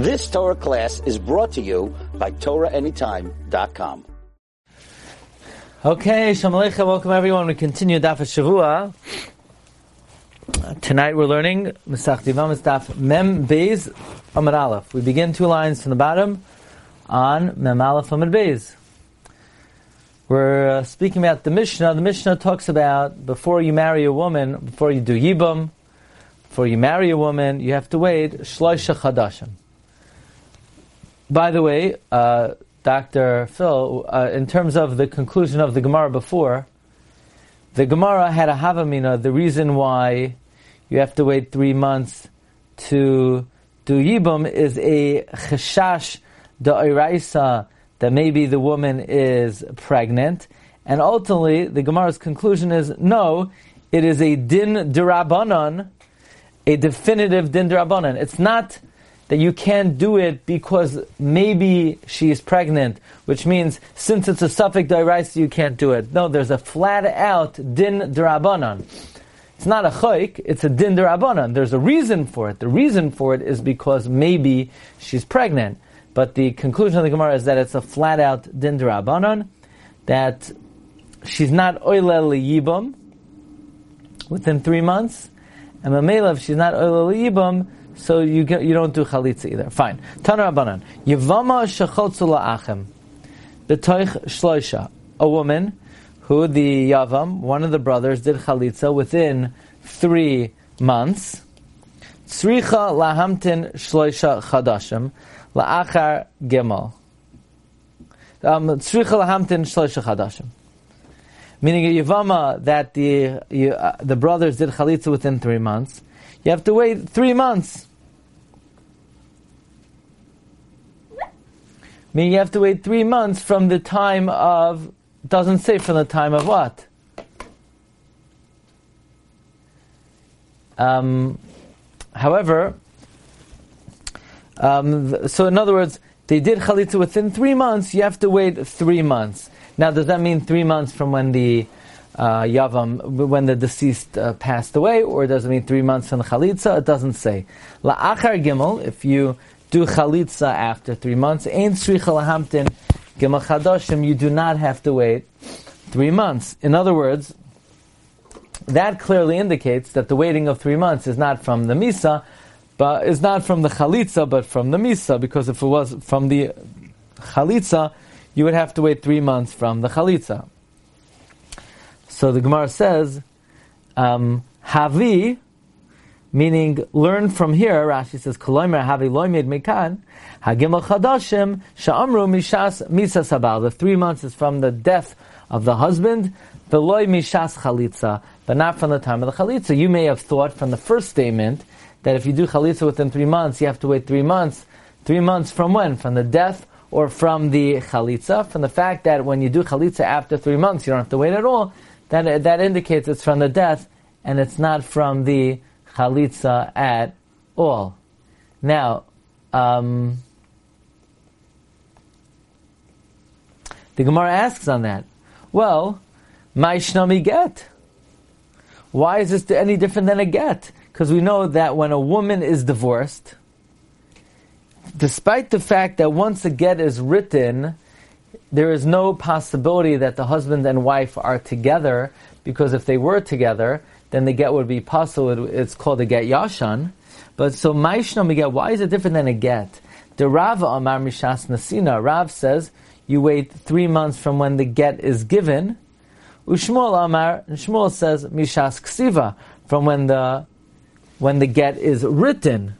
This Torah class is brought to you by TorahAnytime.com. Okay, Shalom Aleichem, welcome everyone. We continue Daf Shavua. Tonight we're learning Mesach Divam Daf Mem Beis Amid Aleph. We begin two lines from the bottom on Mem Aleph Amid Beis. We're uh, speaking about the Mishnah. The Mishnah talks about before you marry a woman, before you do Yibam, before you marry a woman, you have to wait Shloisha Chadashim. By the way, uh, Dr. Phil, uh, in terms of the conclusion of the Gemara before, the Gemara had a Havamina, the reason why you have to wait three months to do Yibam is a Cheshash Da'iraisa that maybe the woman is pregnant. And ultimately, the Gemara's conclusion is no, it is a din derabanan, a definitive din derabanan. It's not that you can't do it because maybe she is pregnant, which means since it's a suffix deraisa, you can't do it. No, there's a flat out din derabanan. It's not a chayik, it's a din derabanan. There's a reason for it. The reason for it is because maybe she's pregnant. But the conclusion of the Gemara is that it's a flat out din derabanan, that she's not oilel yibam within three months, and mamela, if she's not oilel yibam, so you get, you don't do chalitza either. Fine. Tana Rabbanan. Yivama shechotzu la'achem. B'toich shloisha. A woman who the Yavam, one of the brothers, did chalitza within three months. Tzricha lahamtin shloisha chadashim. La'achar gemal. Um, tzricha lahamtin shloisha chadashim. Meaning a yavama that the uh, the brothers did chalitza within three months. You have to wait three months. Meaning you have to wait three months from the time of doesn't say from the time of what. Um, however, um, so in other words, they did chalitza within three months. You have to wait three months. Now, does that mean three months from when the uh, yavam, when the deceased uh, passed away, or does it mean three months from the chalitza? It doesn't say. La'achar gimel, if you do chalitza after three months, ain't sricha lahamtin gimel chadoshim, you do not have to wait three months. In other words, that clearly indicates that the waiting of three months is not from the misa, but is not from the chalitza, but from the misa, because if it was from the chalitza, you would have to wait three months from the chalitza. So the Gemara says, um, Havi, meaning learn from here, Rashi says, Koloimer Havi loimed mekan, Hagimel chadashim, sha'amru mishas misa sabal. The three months is from the death of the husband, the loy mishas chalitza, but not from the time of the chalitza. You may have thought from the first statement that if you do chalitza within three months, you have to wait three months. Three months from when? From the death or from the chalitza? From the fact that when you do chalitza after three months, you don't have to wait at all. That, that indicates it's from the death and it's not from the chalitza at all. Now, um, the Gemara asks on that. Well, my shnami get. Why is this any different than a get? Because we know that when a woman is divorced, despite the fact that once a get is written, there is no possibility that the husband and wife are together, because if they were together, then the get would be possible. It's called a get yashan. But so Maishnam get, why is it different than a get? The Rav Amar Mishas Nasina, Rav says you wait three months from when the get is given. Ushmuel Amar, and Shmuel says Mishas Ksiva, from when the when the get is written.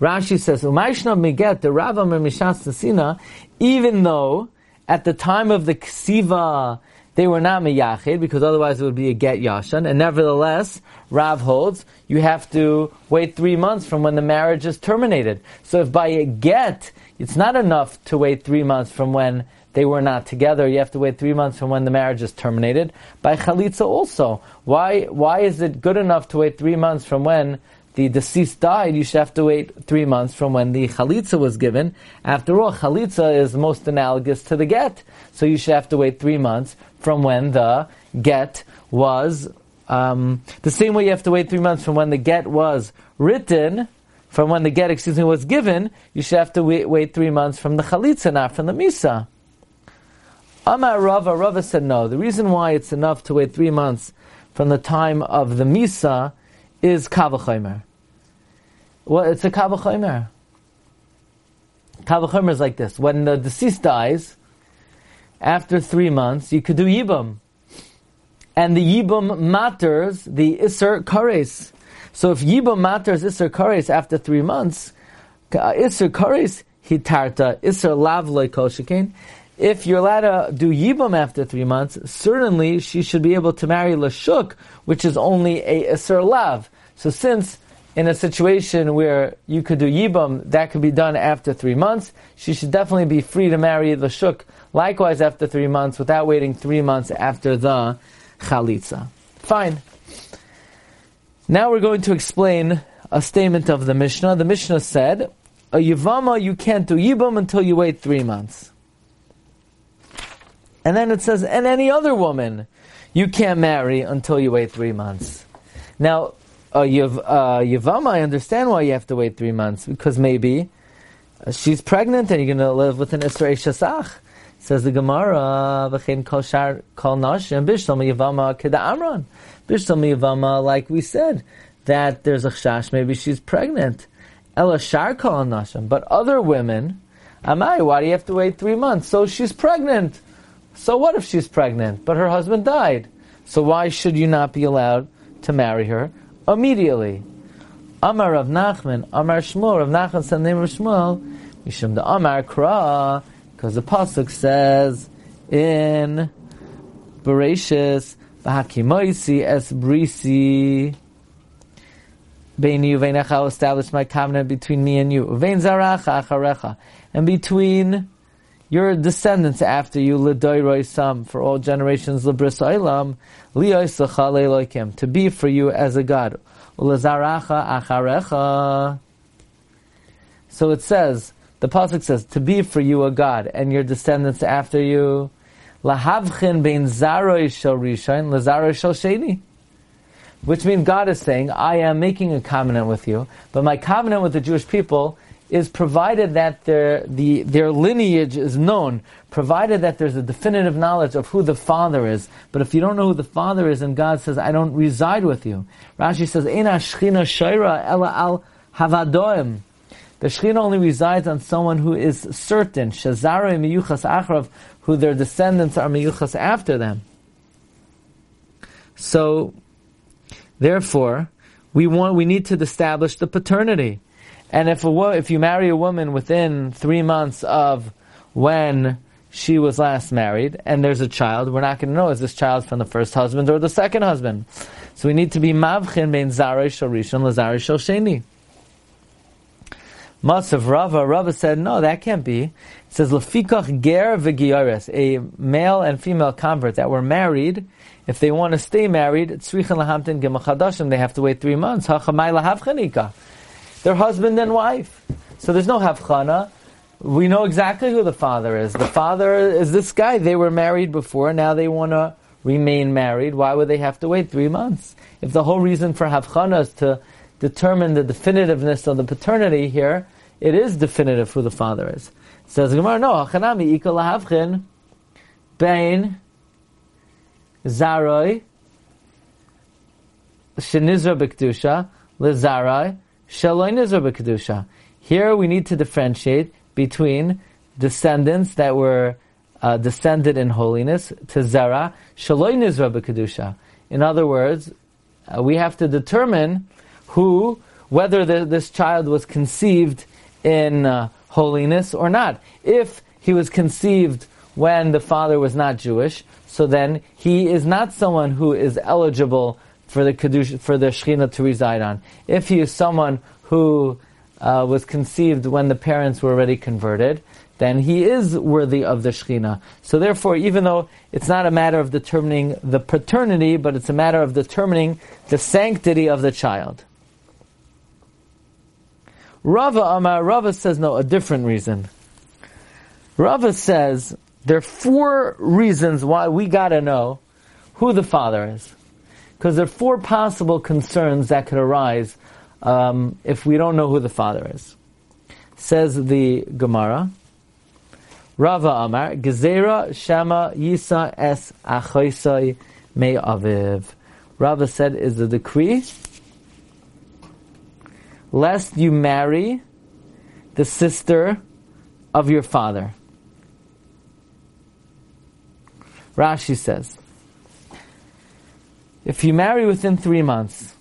Rashi says, Umayshna Miget, the Rav Amar Mishas Nasina, even though at the time of the Ksiva they were not miyachid because otherwise it would be a get yashan. And nevertheless, Rav holds you have to wait three months from when the marriage is terminated. So if by a get it's not enough to wait three months from when they were not together, you have to wait three months from when the marriage is terminated. By chalitza also, why why is it good enough to wait three months from when the deceased died, you should have to wait three months from when the chalitza was given. After all, chalitza is most analogous to the get, so you should have to wait three months from when the get was um, the same way you have to wait three months from when the get was written. from when the get, excuse me, was given, you should have to wait, wait three months from the chalitza, not from the misa. Amar Rava, Rava said no. The reason why it's enough to wait three months from the time of the misa is kavachomer. Well, it's a kavachomer. Kavachomer is like this: when the deceased dies, after three months, you could do yibam, and the yibam matters the iser kares. So if Yibam matters Isser Kares after three months, Isser Kares hitarta, Isser lav koshikin. If you're allowed to do Yibam after three months, certainly she should be able to marry Lashuk, which is only a Isser lav. So since in a situation where you could do Yibam, that could be done after three months, she should definitely be free to marry Lashuk likewise after three months without waiting three months after the Chalitza. Fine. Now we're going to explain a statement of the Mishnah. The Mishnah said, a Yivama, you can't do Yibam until you wait three months. And then it says, and any other woman, you can't marry until you wait three months. Now, a Yiv, uh, Yivama, I understand why you have to wait three months, because maybe she's pregnant and you're going to live with an Isra Shasach. Says the Gemara, "V'chein kol shar kol nashim bishlam yivama keda amron." Bishlam yivama, like we said, that there's a chash, maybe she's pregnant. Ela shar kol nashim, but other women, amai, why do you have to wait three months? So she's pregnant. So what if she's pregnant, but her husband died? So why should you not be allowed to marry her immediately? Amar Rav Nachman, Amar Shmuel, Rav Nachman said the name of Shmuel, Mishum the Amar Kra, because the pasuk says in Bereshis, "V'hakimoisi es brisi." Bein you I'll establish my covenant between me and you. Vein zaracha acharecha, and between your descendants after you, l'doiroi sam, for all generations, l'bris oilam, li'oisacha to be for you as a God. L'zaracha acharecha. So it says, the pasuk says, "To be for you a God and your descendants after you." Lahavchin bein zaroi shel rishon lazaroi shel sheni. Which means God is saying, I am making a covenant with you, but my covenant with the Jewish people is provided that their, the, their lineage is known, provided that there's a definitive knowledge of who the Father is. But if you don't know who the Father is, and God says, I don't reside with you. Rashi says, Eina shchina shaira ela al havadoim. The Shekhinah only resides on someone who is certain, Shazara miyuchas achrav, who their descendants are miyuchas after them. So, therefore, we want, we need to establish the paternity. And if a if you marry a woman within three months of when she was last married, and there's a child, we're not going to know is this child from the first husband or the second husband. So we need to be mavchin bein zaray shel rishon lazare shel sheni. Masav Rava, Rava said, no, that can't be. It says, Lefikach ger v'giyaris, a male and female convert that were married, if they want to stay married, tzrichan lahamtin gemachadashim, they have to wait three months. Hachamay lahavchanika. Their husband and wife. So there's no havchana. We know exactly who the father is. The father is this guy. They were married before, now they want to remain married. Why would they have to wait three months? If the whole reason for havchana is to determine the definitiveness of the paternity here, it is definitive who the father is. It says Gemara, no, Hachanami ikal lahavchin bein zaroi shenizra b'kedusha lezarai shaloi nizra b'kedusha. Here we need to differentiate between descendants that were uh, descended in holiness to zara shaloi nizra b'kedusha. In other words, uh, we have to determine who, whether the, this child was conceived in uh, holiness or not. If he was conceived when the father was not Jewish, so then he is not someone who is eligible for the Kedush, for the Shechina to reside on. If he is someone who uh, was conceived when the parents were already converted, then he is worthy of the Shechina. So therefore, even though it's not a matter of determining the paternity, but it's a matter of determining the sanctity of the child. Rava Amar, Rava says no, a different reason. Rava says there are four reasons why we gotta know who the father is. Because there are four possible concerns that could arise um, if we don't know who the father is. Says the Gemara, Rava Amar, Gezerah Shama Yisa Es Achoisai Me Aviv. Rava said is the decree, lest you marry the sister of your father. Rashi says, if you marry within three months,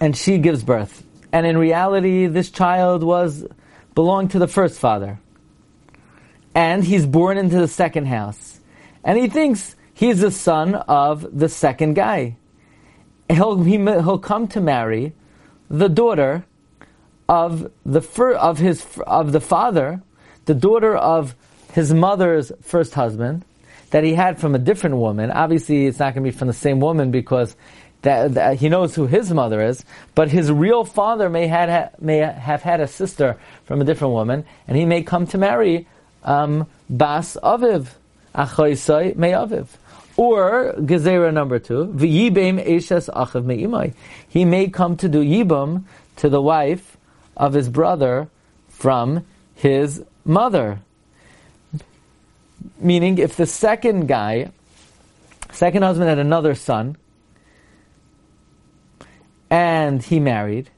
and she gives birth, and in reality this child was belonged to the first father, and he's born into the second house, and he thinks he's the son of the second guy. He'll, he, will he will come to marry the daughter of the fir, of his of the father, the daughter of his mother's first husband that he had from a different woman. Obviously, it's not going to be from the same woman because that, that, he knows who his mother is, but his real father may had may have had a sister from a different woman, and he may come to marry um, Bas Aviv, Achoisai May Aviv. Or Gezerah number two. He may come to do Yibam to the wife of his brother from his mother. Meaning, if the second guy, second husband had another son, and he married,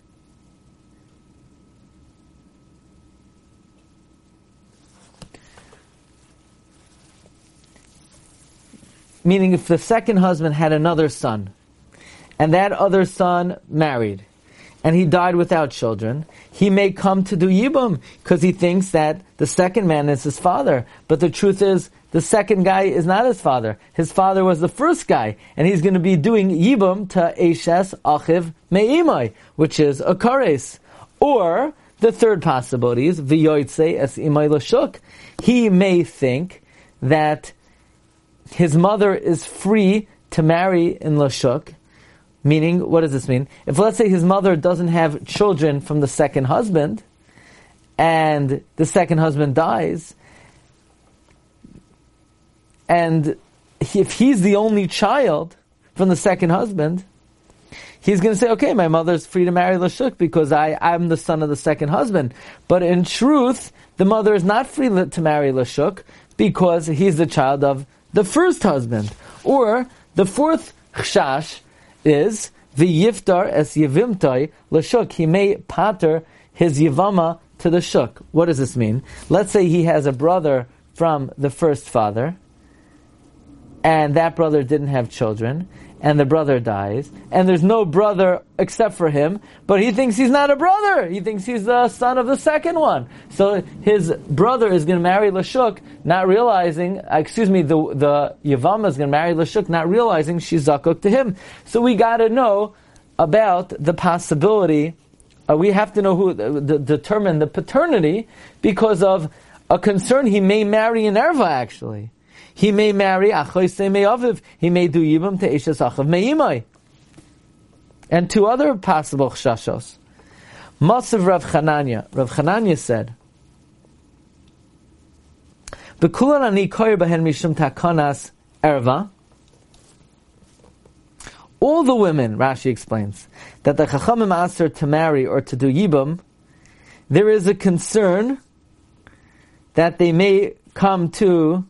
meaning if the second husband had another son, and that other son married, and he died without children, he may come to do Yibum because he thinks that the second man is his father. But the truth is, the second guy is not his father. His father was the first guy, and he's going to be doing Yibum to Eshes Achiv Me'imai, which is a kares. Or, the third possibility is, V'yoitse es imai lashuk. He may think that his mother is free to marry in Lashuk, meaning, what does this mean? If let's say his mother doesn't have children from the second husband, and the second husband dies, and if he's the only child from the second husband, he's going to say, okay, my mother's free to marry Lashuk because I, I'm the son of the second husband. But in truth, the mother is not free to marry Lashuk because he's the child of the first husband. Or the fourth chash is the yiftar es yivimtai l'shuk. He may pater his yivama to the shuk. What does this mean? Let's say he has a brother from the first father, and that brother didn't have children, and the brother dies, and there's no brother except for him, but he thinks he's not a brother. He thinks he's the son of the second one. So his brother is going to marry Lashuk, not realizing, uh, excuse me, the, the Yavama is going to marry Lashuk, not realizing she's Zakuk to him. So we got to know about the possibility, uh, we have to know who, uh, determine the paternity, because of a concern he may marry an Erva actually. He may marry Achoise. He may do Yibam to Eshes Achav Me'imai. And two other possible chashos. Masav Rav Chananya. Rav Chananya said, ani koyer behen mishum takanas erva. All the women, Rashi explains, that the chachamim asked her to marry or to do yibam, there is a concern that they may come to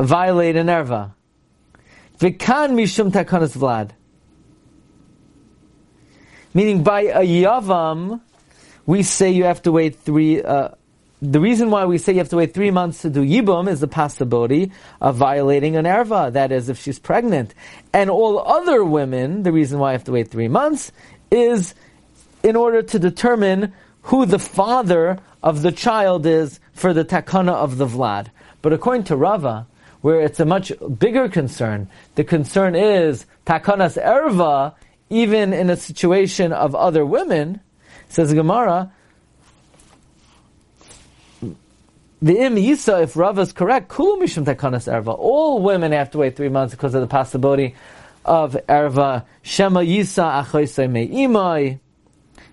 violate an erva. Vikan mishum takanas vlad. Meaning by a yavam, we say you have to wait three. Uh, the reason why we say you have to wait three months to do yibum is the possibility of violating an erva. That is, if she's pregnant. And all other women, the reason why I have to wait three months is in order to determine who the father of the child is for the takana of the vlad. But according to Rava, where it's a much bigger concern. The concern is takanas erva, even in a situation of other women, says Gemara, the im yisa, if Rava is correct, kulu mishum takanas erva. All women have to wait three months because of the possibility of erva. Shema yisa achoisei me'imai.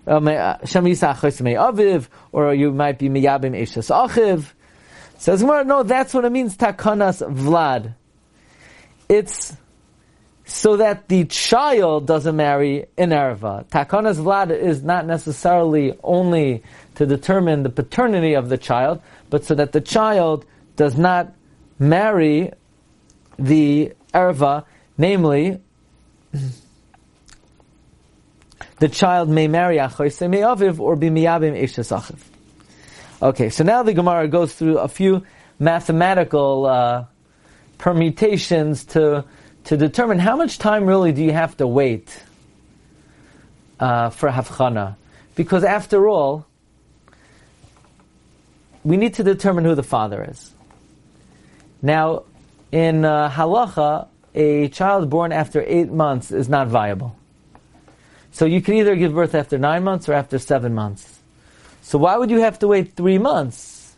Uh, uh, Shema yisa achoisei me'aviv, or you might be miyabim eshes achiv. Says Gemara, no, that's what it means, takanas vlad. It's so that the child doesn't marry an erva. Takanas vlad is not necessarily only to determine the paternity of the child, but so that the child does not marry the erva, namely, the child may marry achoise Aviv or be miyabim achiv. Okay, so now the Gemara goes through a few mathematical uh, permutations to to determine how much time really do you have to wait uh, for havchana, because after all, we need to determine who the father is. Now, in uh, halacha, a child born after eight months is not viable. So you can either give birth after nine months or after seven months. So why would you have to wait three months?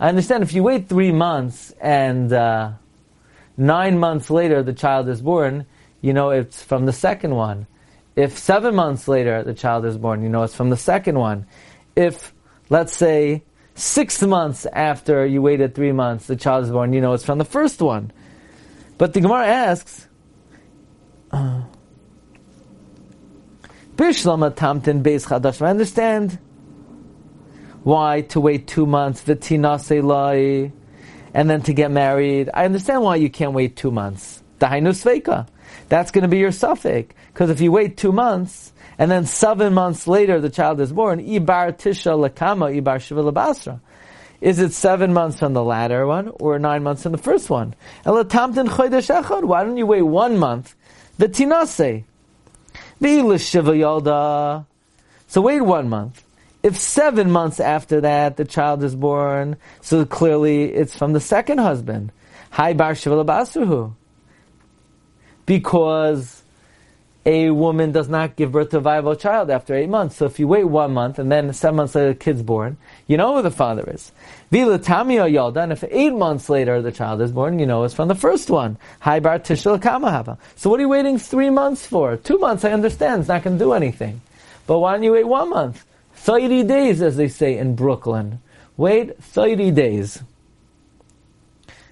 I understand if you wait three months and uh, nine months later the child is born, you know it's from the second one. If seven months later the child is born, you know it's from the second one. If, let's say, six months after you waited three months the child is born, you know it's from the first one. But the Gemara asks, uh, Bishlama Tamtin Beis Chadash. I understand why to wait two months, Vitinase Lai, and then to get married. I understand why you can't wait two months. Dahainu Sveika. That's going to be your suffix. Because if you wait two months, and then seven months later the child is born, Ibar Tisha Lakama, Ibar Shiva Basra. Is it seven months from the latter one, or nine months from the first one? Elatamtin Why don't you wait one month? The tinase. So wait one month. If seven months after that the child is born, so clearly it's from the second husband. Hi bar Because a woman does not give birth to a viable child after eight months. So if you wait one month and then seven months later the kid's born, you know who the father is. Vila tamia yalda, and if eight months later the child is born, you know it's from the first one. Hi bar tishel kamahava. So what are you waiting three months for? Two months, I understand, it's not going to do anything. But why don't you wait one month? 30 days, as they say in Brooklyn. Wait 30 days.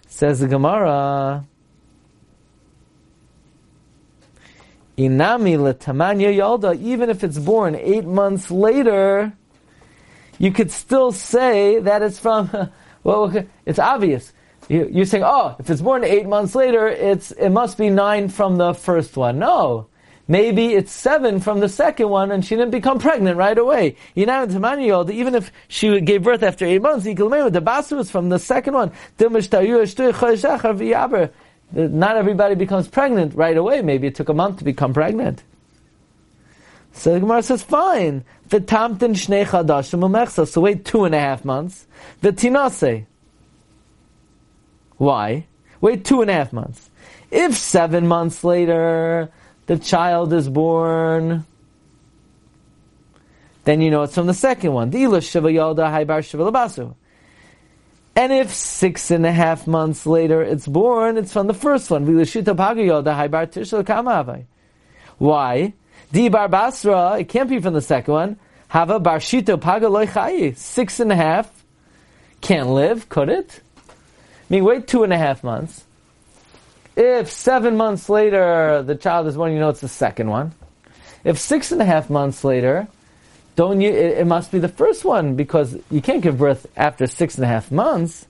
Says the Gemara, Inami letamanya yalda, even if it's born eight months later, you could still say that it's from, well, it's obvious. You're saying, oh, if it's born eight months later, it's, it must be nine from the first one. No. Maybe it's seven from the second one and she didn't become pregnant right away. You know, even if she gave birth after eight months, the basu is from the second one not everybody becomes pregnant right away. Maybe it took a month to become pregnant. So the Gemara says, fine. The tamtin shnei chadashim umechsa. So wait two and a half months. The tinase. Why? Wait two and a half months. If seven months later the child is born, then you know it's from the second one. And if six and a half months later it's born, it's from the first one. Why? Di bar basra, it can't be from the second one. Hava barshito paga Six and a half can't live, could it? I mean, wait two and a half months. If seven months later the child is born, you know it's the second one. If six and a half months later don't you? It, it, must be the first one because you can't give birth after six and a half months.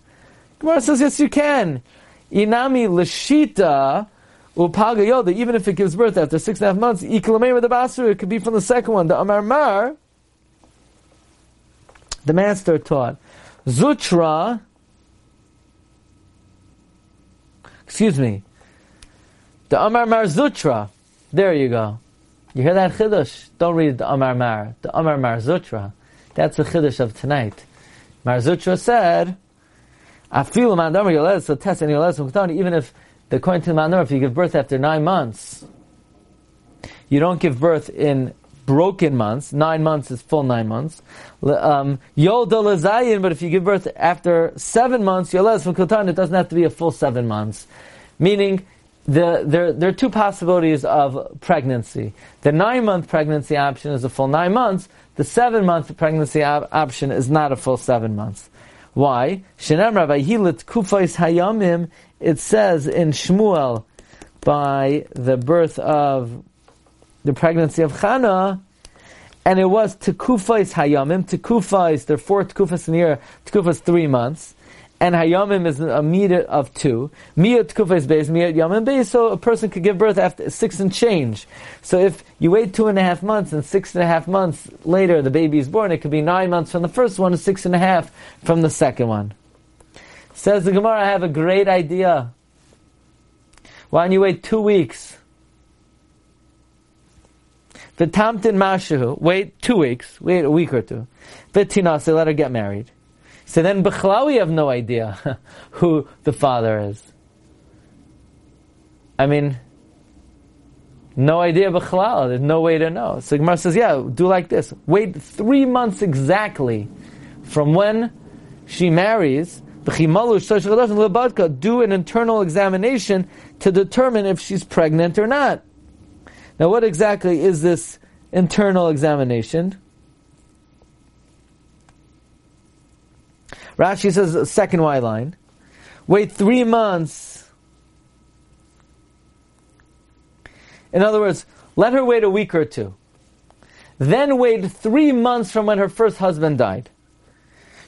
Gemara says yes, you can. Inami lashita upaga. Even if it gives birth after six and a half months, ikilamei with the basur. It could be from the second one. The Amar Mar, the master taught zutra. Excuse me. The Amar Mar Zutra. There you go. You hear that chiddush? Don't read the Amar Mar, the Amar Mar Zutra. That's the chiddush of tonight. Mar Zutra said, "Afilu mandamar yolez so test and yolez Even if the according to the mandamar, if you give birth after nine months, you don't give birth in broken months. Nine months is full nine months. Um, but if you give birth after seven months, yolez from it doesn't have to be a full seven months. Meaning, the, there, there are two possibilities of pregnancy. The nine month pregnancy option is a full nine months. The seven month pregnancy op- option is not a full seven months. Why? It says in Shmuel by the birth of the pregnancy of Chana, and it was Tekufais Hayamim. Tekufais, there are four Tekufas in the year. Tekufas three months. And Hayamim is a meter of two. Miyat Tekufais base, Miyat Yamim base, so a person could give birth after six and change. So if you wait two and a half months and six and a half months later the baby is born, it could be nine months from the first one and six and a half from the second one. Says the Gemara, I have a great idea. Why don't you wait two weeks? The Tamtin Mashu, wait two weeks, wait a week or two. The Vitinase, let her get married. So then Bechlal, we have no idea who the father is. I mean, no idea Bechlal, there's no way to know. So Gemara says, yeah, do like this. Wait three months exactly from when she marries, do an internal examination to determine if she's pregnant or not. Now, what exactly is this internal examination? Rashi says, second Y line. Wait three months. In other words, let her wait a week or two. Then wait three months from when her first husband died.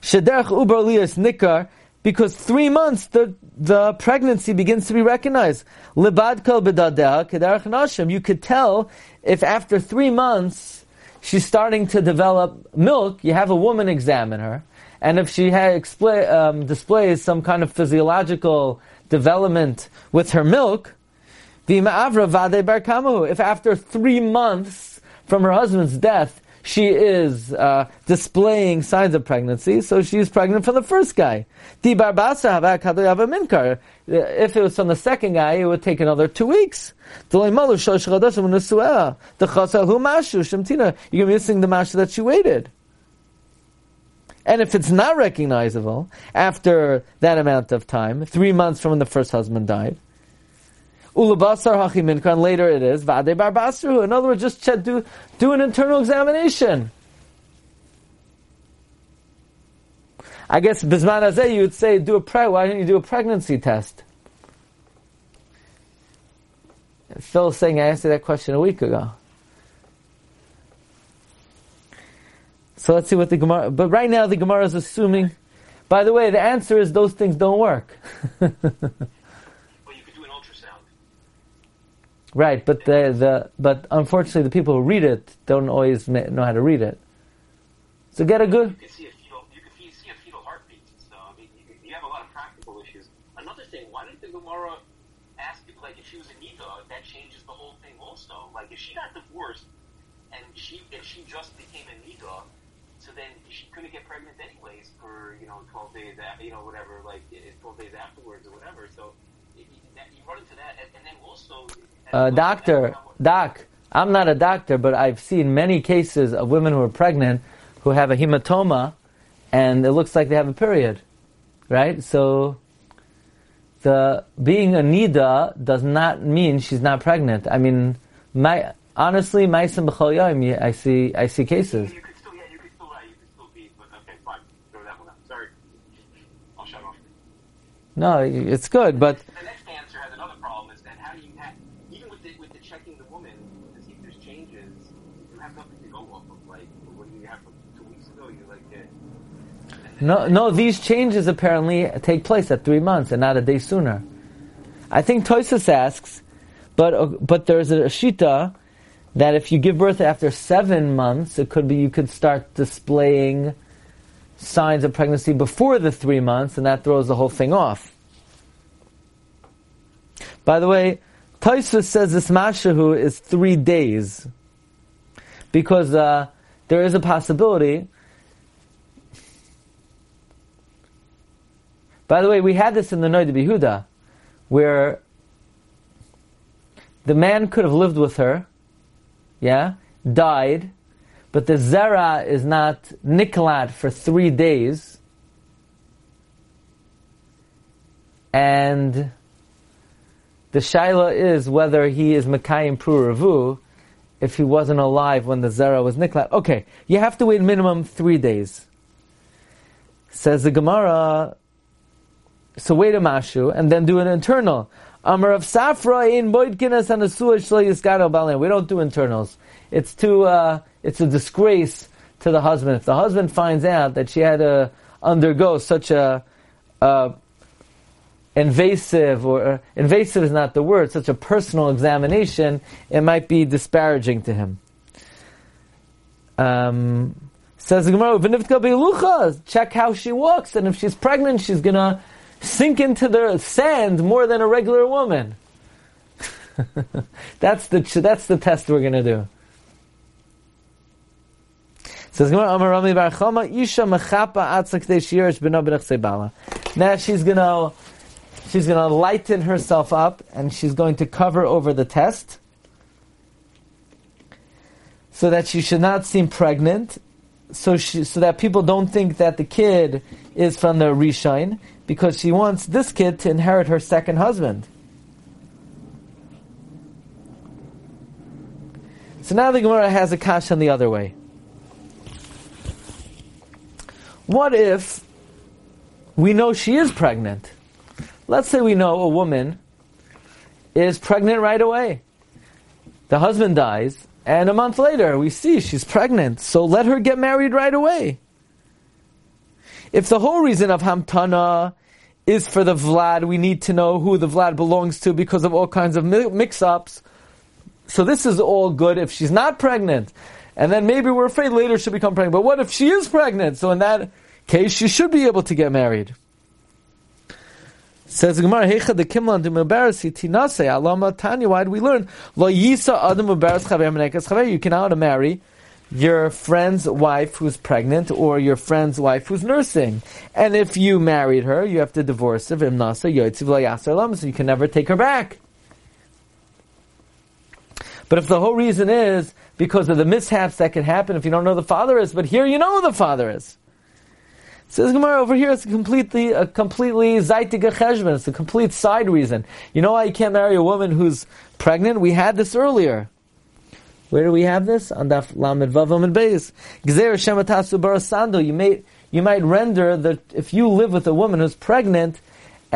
Shederch uber nikar, because three months the, the pregnancy begins to be recognized. Libad kol nashim. You could tell if after three months she's starting to develop milk, you have a woman examine her, and if she expla- um, displays some kind of physiological development with her milk, if after three months from her husband's death, she is uh, displaying signs of pregnancy, so she's pregnant from the first guy. If it was from the second guy, it would take another two weeks. You're missing the mashu that she waited. And if it's not recognizable after that amount of time, three months from when the first husband died, Ulabasar hachiminkan, later it is, Vade barbasru. In other words, just do, do an internal examination. I guess Bisman you would say, do a pre- why don't you do a pregnancy test? Phil's saying I answered that question a week ago. So let's see what the Gemara, but right now the Gemara is assuming, by the way, the answer is those things don't work. Right, but the, the but unfortunately the people who read it don't always know how to read it. So get a good. You can see a fetal, you can see a fetal heartbeat. So I mean, you, you have a lot of practical issues. Another thing, why didn't the Gemara ask if, like, if she was a nida, that changes the whole thing also. Like, if she got divorced and she if she just became a nida, then she couldn't get pregnant anyways for you know 12 days, you know whatever, like 12 days afterwards or whatever. So you, you run into that, and, and then also uh, doctor, doc, I'm not a doctor, but I've seen many cases of women who are pregnant who have a hematoma and it looks like they have a period. Right? So, the being a nida does not mean she's not pregnant. I mean, my honestly, my I see I see cases. No, it's good, but The next answer has another problem is that how No, you have nothing to go off of. two weeks ago, you're like, no, no, these changes apparently take place at three months and not a day sooner. I think Toisus asks, but uh, but there's a shita that if you give birth after seven months, it could be you could start displaying signs of pregnancy before the three months, and that throws the whole thing off. By the way, Toisus says this mashahu is three days because uh, there is a possibility By the way, we had this in the Noida Behuda, where the man could have lived with her, yeah, died, but the zera is not niklat for three days, and the shaila is whether he is Mekayim Pruravu if he wasn't alive when the zera was niklat. Okay, you have to wait minimum three days. Says the Gemara, so wait a mashu and then do an internal. Amar of Safra in Boydkinas and Asua Balan. We don't do internals. It's too, uh, it's a disgrace to the husband. If the husband finds out that she had to undergo such a, uh, invasive or uh, invasive is not the word, such a personal examination, it might be disparaging to him. Um, says Gemara, check how she walks, and if she's pregnant, she's gonna sink into the sand more than a regular woman. that's the that's the test we're gonna do. Isha Now she's gonna she's gonna lighten herself up and she's going to cover over the test so that she should not seem pregnant, so she, so that people don't think that the kid is from the Rishon, because she wants this kid to inherit her second husband. So now the Gemara has a kash on the other way. What if we know she is pregnant? Let's say we know a woman is pregnant right away. The husband dies, and a month later, we see she's pregnant, so let her get married right away. If the whole reason of Hamtana is for the Vlad, we need to know who the Vlad belongs to because of all kinds of mix-ups. So this is all good if she's not pregnant. And then maybe we're afraid later she'll become pregnant. But what if she is pregnant? So in that case, she should be able to get married. Says Gemara, Hecha de Kimlan de Mubaras Tinase Alama Tanya. Why do we learn Lo Yisa Adam Mubaras Chaver? You can now marry your friend's wife who's pregnant or your friend's wife who's nursing. And if you married her, you have to divorce her. So you can never take her back. But if the whole reason is because of the mishaps that can happen if you don't know the father is, but here you know who the father is. Says Gemara over here, it's a completely, a completely zaitige cheshbon. It's a complete side reason. You know why you can't marry a woman who's pregnant? We had this earlier. Where do we have this? On Daf Lamed Vavam and Beis. Gzer Shematasu Barasando. You may, you might render that if you live with a woman who's pregnant,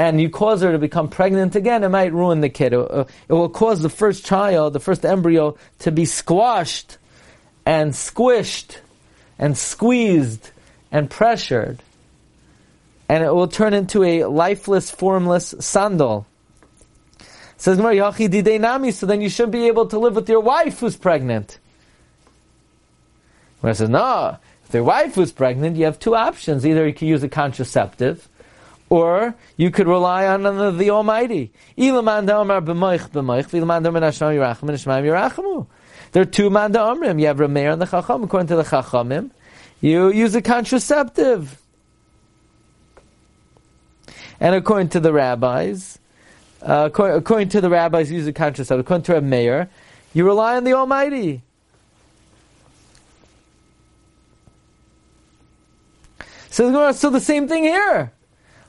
and you cause her to become pregnant again, it might ruin the kid. It will cause the first child, the first embryo, to be squashed and squished and squeezed and pressured, and it will turn into a lifeless, formless sandal. Says Nami, so then you shouldn't be able to live with your wife who's pregnant. Where says, no, if your wife was pregnant, you have two options. Either you can use a contraceptive, or you could rely on the, the Almighty. There are two manda omrim. You have Rameir and the Chacham. According to the Chachamim, you use a contraceptive. And according to the rabbis, uh, according, according, to the rabbis, use a contraceptive. According to a mayor, you rely on the Almighty. So, so the same thing here.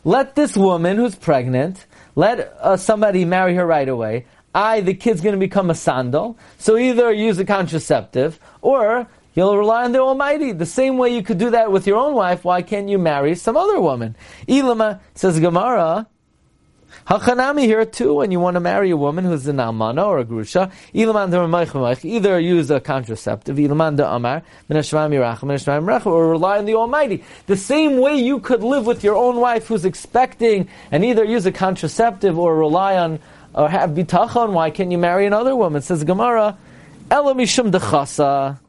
Let this woman who's pregnant, let uh, somebody marry her right away. I, the kid's going to become a sandal. So either use a contraceptive, or You'll rely on the Almighty. The same way you could do that with your own wife, why can't you marry some other woman? Ilama, says Gemara, Hachanami here too, when you want to marry a woman who's an almana or a grusha, either use a contraceptive, or rely on the Almighty. The same way you could live with your own wife who's expecting and either use a contraceptive or rely on or have bitachon, why can't you marry another woman? Says Gemara, Elamishum dechasa.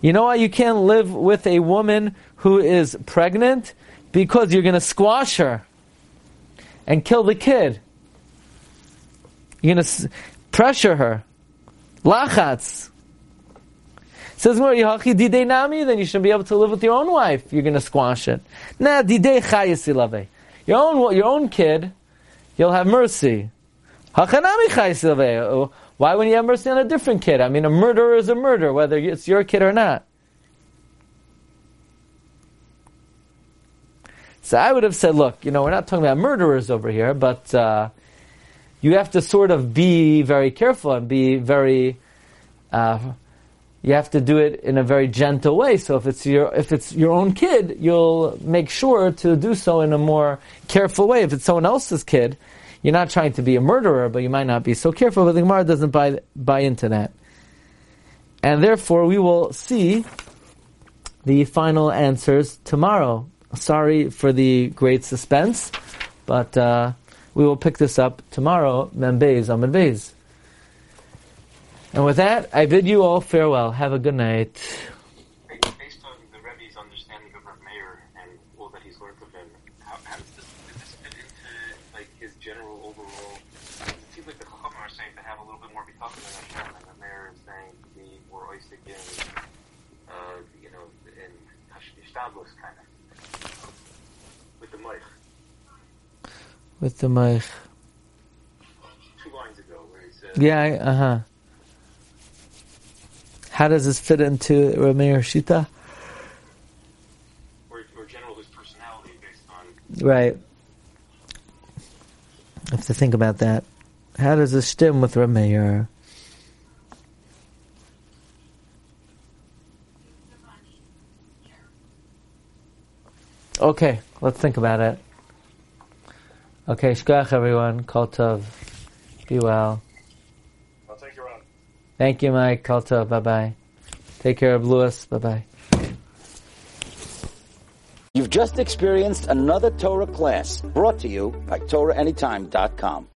You know why you can't live with a woman who is pregnant? Because you're going to squash her and kill the kid. You're going to pressure her. Lachatz. Says more Yahachi Didei Nami, then you shouldn't be able to live with your own wife. You're going to squash it. Nah, Didei Chayasilave. Your own, your own kid, you'll have mercy. Hachanami. Why wouldn't you have mercy on a different kid? I mean, a murderer is a murderer, whether it's your kid or not. So I would have said, look, you know, we're not talking about murderers over here, but uh, you have to sort of be very careful and be very uh, you have to do it in a very gentle way. So if it's your if it's your own kid, you'll make sure to do so in a more careful way. If it's someone else's kid, you're not trying to be a murderer, but you might not be so careful. But the Gemara doesn't buy buy into that, and therefore we will see the final answers tomorrow. Sorry for the great suspense, but uh, we will pick this up tomorrow. Membez Amid. And with that, I bid you all farewell. Have a good night. Based on the Rebbe's understanding of Rav Meir and all that he's learned of him, how, how does, this, this fit into like his general overall? It seems like the Chacham are saying to have a little bit more bitachon than Hashem, and Rav Meir is saying to be more oisik in, uh, you know, in hishtadlus kind of with the mic. With the mic. Two lines ago, where he said, Yeah, uh huh. How does this fit into Rameir Shita? or, or general his personality based on Right. I have to think about that. How does this stem with Rameir? Okay, let's think about it. Okay, shkach everyone. Kol tov. Be well. I'll take your own. Thank you, Mike. Kol tov. Bye bye. Take care of Lewis. Bye bye. You've just experienced another Torah class brought to you by TorahAnytime.com.